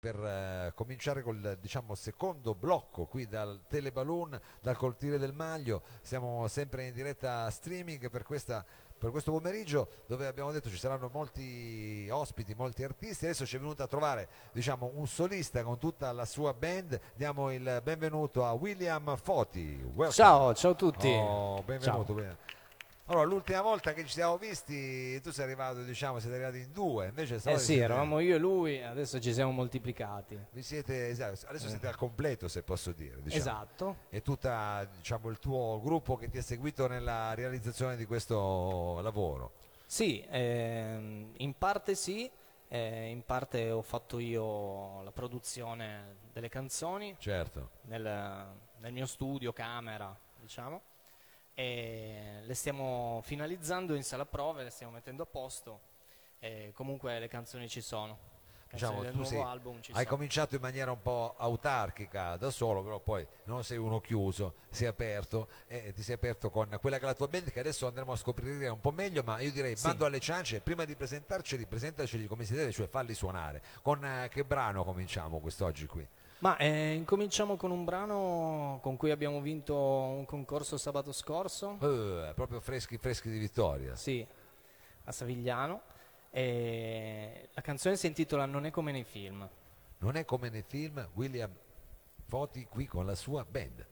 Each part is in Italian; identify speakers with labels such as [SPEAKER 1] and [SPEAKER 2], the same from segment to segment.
[SPEAKER 1] per eh, cominciare col diciamo, secondo blocco qui dal Teleballoon, dal Coltire del Maglio. Siamo sempre in diretta streaming per, questa, per questo pomeriggio dove abbiamo detto ci saranno molti ospiti, molti artisti. Adesso ci è venuto a trovare diciamo, un solista con tutta la sua band. Diamo il benvenuto a William Foti. Welcome.
[SPEAKER 2] Ciao, ciao a tutti.
[SPEAKER 1] Oh, benvenuto. bene. Allora, l'ultima volta che ci siamo visti, tu sei arrivato, diciamo, siete arrivati in due, invece
[SPEAKER 2] Eh sì,
[SPEAKER 1] siete-
[SPEAKER 2] eravamo io e lui, adesso ci siamo moltiplicati.
[SPEAKER 1] vi siete, esatto, adesso siete al completo, se posso dire. Diciamo.
[SPEAKER 2] Esatto.
[SPEAKER 1] E tutto diciamo, il tuo gruppo che ti ha seguito nella realizzazione di questo lavoro.
[SPEAKER 2] Sì, ehm, in parte sì, eh, in parte ho fatto io la produzione delle canzoni
[SPEAKER 1] Certo.
[SPEAKER 2] nel, nel mio studio, camera, diciamo, e le stiamo finalizzando in sala prove, le stiamo mettendo a posto e comunque le canzoni ci sono. Canzoni
[SPEAKER 1] Diciamo, tu
[SPEAKER 2] nuovo
[SPEAKER 1] sei-
[SPEAKER 2] album ci
[SPEAKER 1] hai
[SPEAKER 2] sono.
[SPEAKER 1] cominciato in maniera un po' autarchica da solo, però poi non sei uno chiuso, sei aperto e ti sei aperto con quella che è la tua band che adesso andremo a scoprire un po' meglio, ma io direi
[SPEAKER 2] Sì.
[SPEAKER 1] bando alle ciance, prima di presentarceli, presentaceli come siete, cioè falli suonare. Con eh, che brano cominciamo quest'oggi qui?
[SPEAKER 2] Ma eh, incominciamo con un brano con cui abbiamo vinto un concorso sabato scorso,
[SPEAKER 1] Eh, proprio freschi freschi di vittoria.
[SPEAKER 2] sì, a Savigliano. E la canzone si intitola Non è come nei film.
[SPEAKER 1] Non è come nei film William Foti qui con la sua band.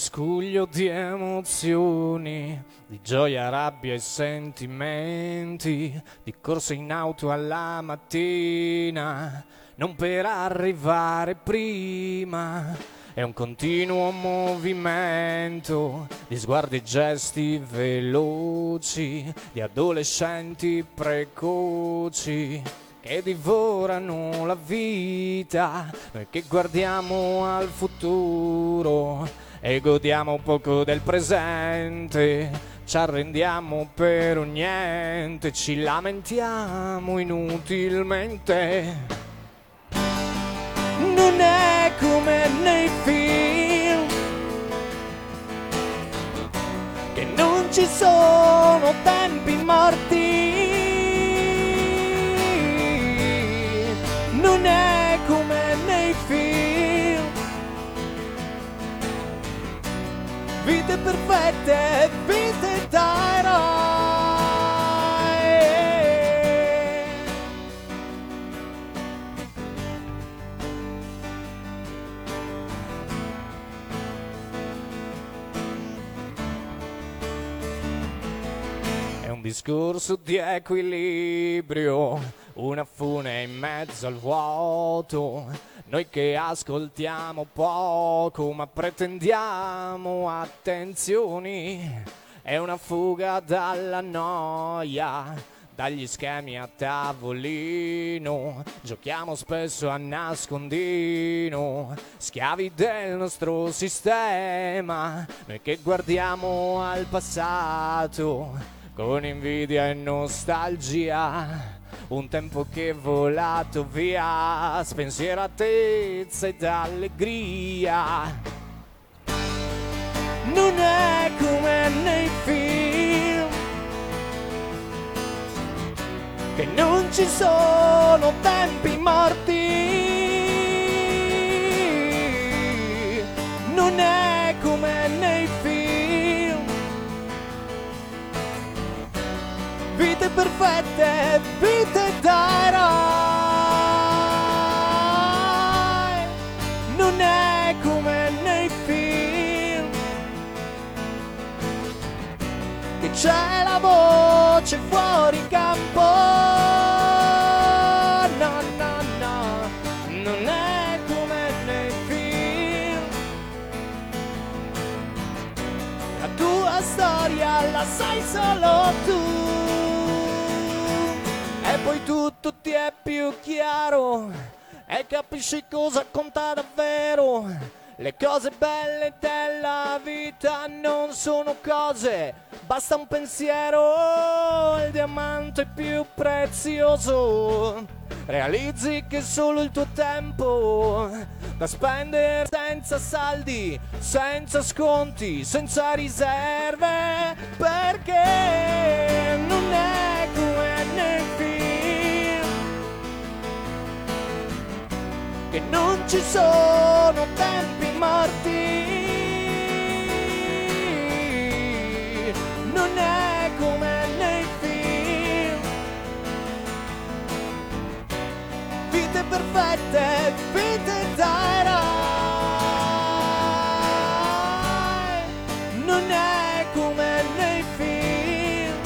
[SPEAKER 2] Miscuglio di emozioni, di gioia, rabbia e sentimenti, di corsa in auto alla mattina, non per arrivare prima. È un continuo movimento di sguardi e gesti veloci, di adolescenti precoci che divorano la vita, noi che guardiamo al futuro e godiamo poco del presente, ci arrendiamo per un niente, ci lamentiamo inutilmente. Non è come nei film che non ci sono tempi morti. Non è Vite perfette, vite da eroi. È un discorso di equilibrio, una fune in mezzo al vuoto. Noi che ascoltiamo poco ma pretendiamo attenzioni. È una fuga dalla noia, dagli schemi a tavolino. Giochiamo spesso a nascondino, schiavi del nostro sistema. Noi che guardiamo al passato con invidia e nostalgia. Un tempo che è volato via, spensieratezza ed allegria. Non è come nei film, che non ci sono tempi morti. Non è come nei film. Vite perfette, solo tu. poi tutto ti è più chiaro e capisci cosa conta davvero. Le cose belle della vita non sono cose, basta un pensiero, il diamante più prezioso. Realizzi che solo il tuo tempo da spendere senza saldi, senza sconti, senza riserve, perché non è come nel film che non ci sono tempi morti. Non è come nei film. Vite perfette, vite da eroe. Non è come nei film.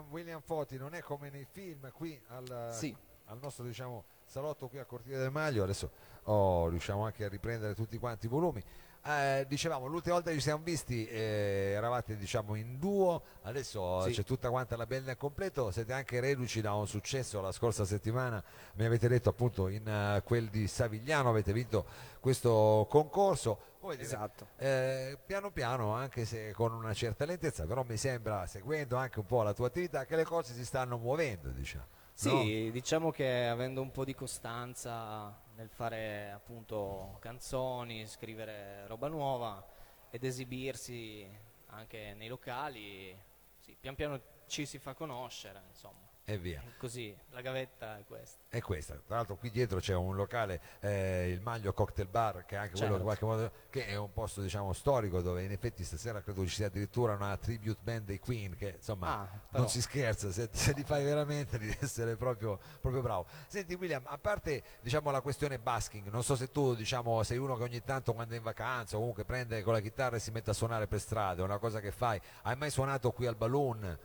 [SPEAKER 1] William, William Foti non è come nei film qui al,
[SPEAKER 2] Sì.
[SPEAKER 1] al nostro diciamo, salotto qui a Cortile del Maglio adesso oh, riusciamo anche a riprendere tutti quanti i volumi Eh, dicevamo l'ultima volta che ci siamo visti eh, eravate diciamo in duo adesso
[SPEAKER 2] Sì.
[SPEAKER 1] c'è tutta quanta la band al completo siete anche reduci da un successo la scorsa settimana mi avete detto appunto in eh, quel di Savigliano avete vinto questo concorso dire,
[SPEAKER 2] Esatto.
[SPEAKER 1] eh, piano piano, anche se con una certa lentezza, però mi sembra, seguendo anche un po' la tua attività, che le cose si stanno muovendo, diciamo.
[SPEAKER 2] Sì,
[SPEAKER 1] no?
[SPEAKER 2] diciamo che avendo un po' di costanza nel fare appunto canzoni, scrivere roba nuova ed esibirsi anche nei locali, sì, pian piano ci si fa conoscere, insomma.
[SPEAKER 1] E via.
[SPEAKER 2] Così, la gavetta è questa.
[SPEAKER 1] È questa. Tra l'altro qui dietro c'è un locale, eh, il Maglio Cocktail Bar, che è anche quello in
[SPEAKER 2] Certo.
[SPEAKER 1] qualche modo, che è un posto diciamo storico dove in effetti stasera credo ci sia addirittura una tribute band dei Queen, che insomma
[SPEAKER 2] Ah,
[SPEAKER 1] non si scherza, se, se li fai veramente devi essere proprio, proprio bravo. Senti William, a parte diciamo, la questione basking, non so se tu diciamo, sei uno che ogni tanto quando è in vacanza o comunque prende con la chitarra e si mette a suonare per strada, è una cosa che fai. Hai mai suonato qui al Balloon?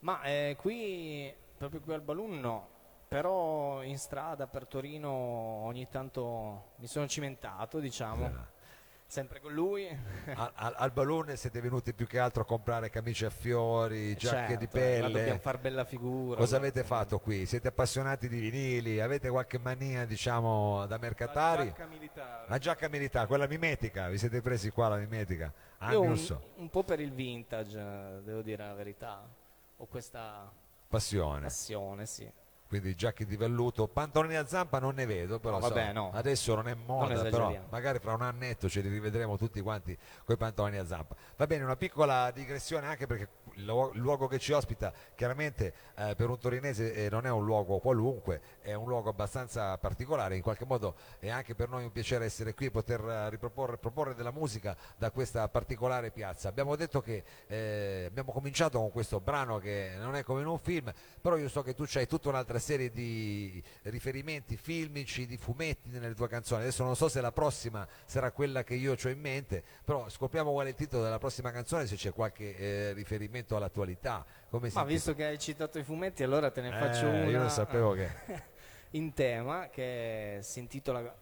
[SPEAKER 2] Ma eh, qui, proprio qui al Balloon no, però in strada per Torino ogni tanto mi sono cimentato, diciamo, sempre con lui.
[SPEAKER 1] al, al, al Balloon siete venuti più che altro a comprare camicie a fiori, giacche di
[SPEAKER 2] Certo, ma
[SPEAKER 1] pelle.
[SPEAKER 2] Dobbiamo far bella figura.
[SPEAKER 1] Cosa avete fatto qui? Siete appassionati di vinili? Avete qualche mania, diciamo, da mercatari?
[SPEAKER 3] militare.
[SPEAKER 1] La giacca militare, quella mimetica, vi siete presi qua la mimetica? Ah,
[SPEAKER 2] Io
[SPEAKER 1] non
[SPEAKER 2] un,
[SPEAKER 1] so,
[SPEAKER 2] un po' per il vintage, eh, devo dire la verità. Ho questa
[SPEAKER 1] passione.
[SPEAKER 2] passione, sì.
[SPEAKER 1] Quindi giacche di velluto, pantaloni a zampa non ne vedo, però
[SPEAKER 2] No, vabbè,
[SPEAKER 1] so,
[SPEAKER 2] no.
[SPEAKER 1] adesso non è moda, però
[SPEAKER 2] esageriamo.
[SPEAKER 1] magari fra un annetto ce li rivedremo tutti quanti con i pantaloni a zampa. Va bene, una piccola digressione anche perché il luo- il luogo che ci ospita chiaramente eh, per un torinese eh, non è un luogo qualunque, è un luogo abbastanza particolare, in qualche modo è anche per noi un piacere essere qui e poter eh, riproporre proporre della musica da questa particolare piazza. Abbiamo detto che eh, abbiamo cominciato con questo brano che non è come in un film, però io so che tu hai tutta un'altra serie di riferimenti filmici, di fumetti nelle tue canzoni. Adesso non so se la prossima sarà quella che io ho in mente, però scopriamo qual è il titolo della prossima canzone, se c'è qualche eh, riferimento all'attualità. Come si
[SPEAKER 2] Ma visto che hai citato i fumetti, allora te ne faccio
[SPEAKER 1] Eh,
[SPEAKER 2] una
[SPEAKER 1] io non sapevo che
[SPEAKER 2] in tema che si intitola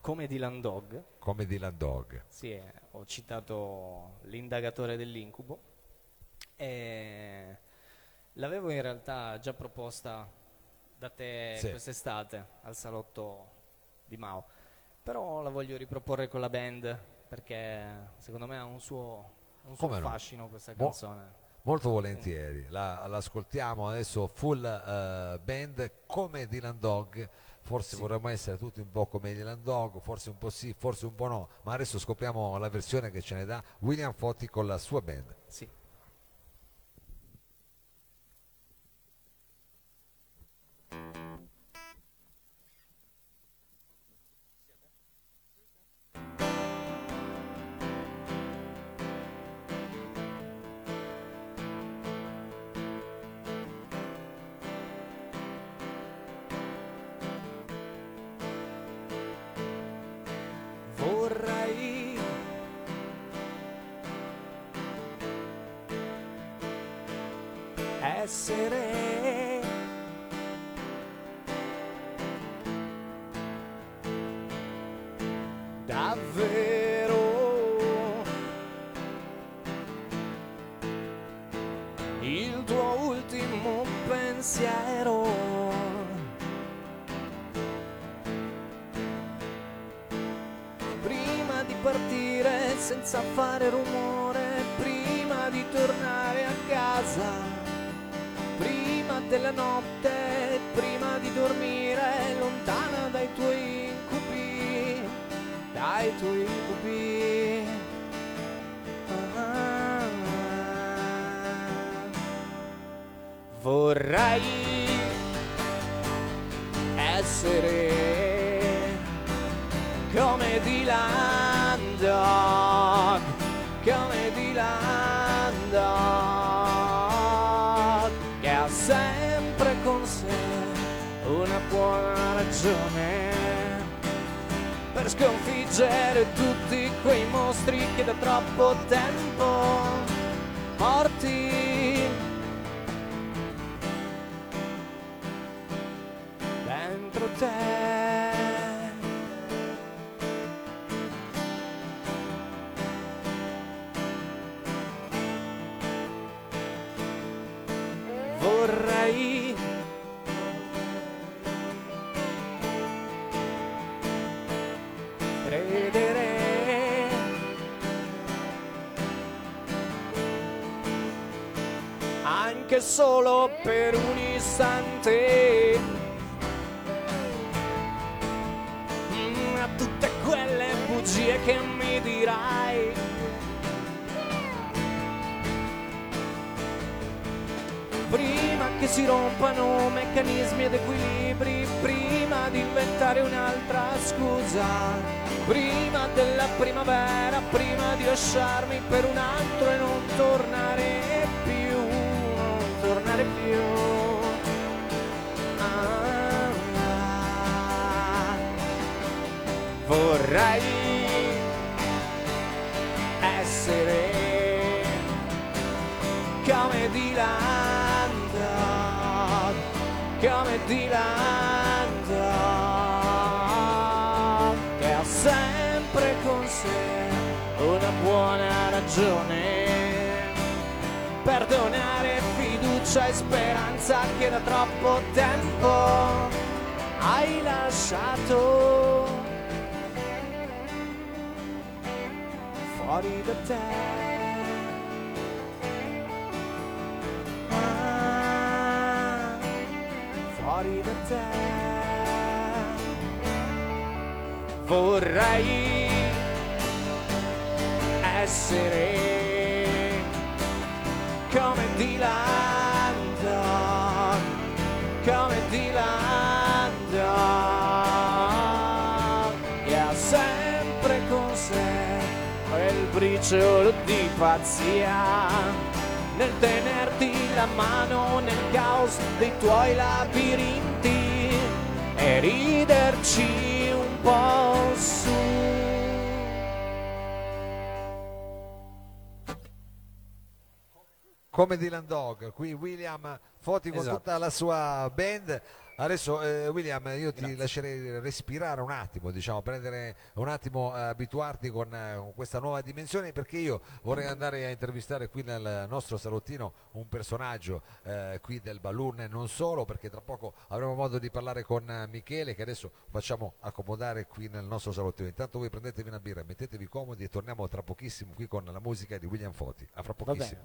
[SPEAKER 2] Come Dylan Dog.
[SPEAKER 1] come Dylan Dog.
[SPEAKER 2] Sì, eh, ho citato l'indagatore dell'incubo e l'avevo in realtà già proposta da te
[SPEAKER 1] Sì.
[SPEAKER 2] quest'estate al salotto di Mao, però la voglio riproporre con la band perché secondo me ha un suo, un suo
[SPEAKER 1] Come no?
[SPEAKER 2] fascino questa canzone.
[SPEAKER 1] Molto volentieri, La- l'ascoltiamo adesso full eh, band come Dylan Dog, forse
[SPEAKER 2] Sì.
[SPEAKER 1] vorremmo essere tutti un po' come Dylan Dog, forse un po' sì, forse un po' no, ma adesso scopriamo la versione che ce ne dà William Fotti con la sua band.
[SPEAKER 2] Sì. Essere. Davvero. Il tuo ultimo pensiero. Prima di partire senza fare rumore, prima di tornare a casa, prima della notte, prima di dormire, lontana dai tuoi incubi, dai tuoi incubi. Ah. Vorrei essere ragione per sconfiggere tutti quei mostri che da troppo tempo morti dentro te. Anche solo per un istante. Mm, a tutte quelle bugie che mi dirai. Prima che si rompano meccanismi ed equilibri, prima di inventare un'altra scusa, prima della primavera, prima di lasciarmi per un altro e non tornare vorrei essere come Dylan come Dylan che ha sempre con sé una buona ragione. Per donare fiducia e speranza che da troppo tempo hai lasciato fuori da te. Ah, fuori da te. Vorrei essere come Dylan briciolo di pazzia nel tenerti la mano nel caos dei tuoi labirinti e riderci un po' su.
[SPEAKER 1] come Dylan Dog, qui William Foti con
[SPEAKER 2] Esatto.
[SPEAKER 1] tutta la sua band. Adesso eh, William io ti lascerei respirare un attimo, diciamo, prendere un attimo, eh, abituarti con, eh, con questa nuova dimensione perché io vorrei andare a intervistare qui nel nostro salottino un personaggio eh, qui del Balloon e non solo perché tra poco avremo modo di parlare con Michele che adesso facciamo accomodare qui nel nostro salottino. Intanto voi prendetevi una birra, mettetevi comodi e torniamo tra pochissimo qui con la musica di William Foti. A fra pochissimo.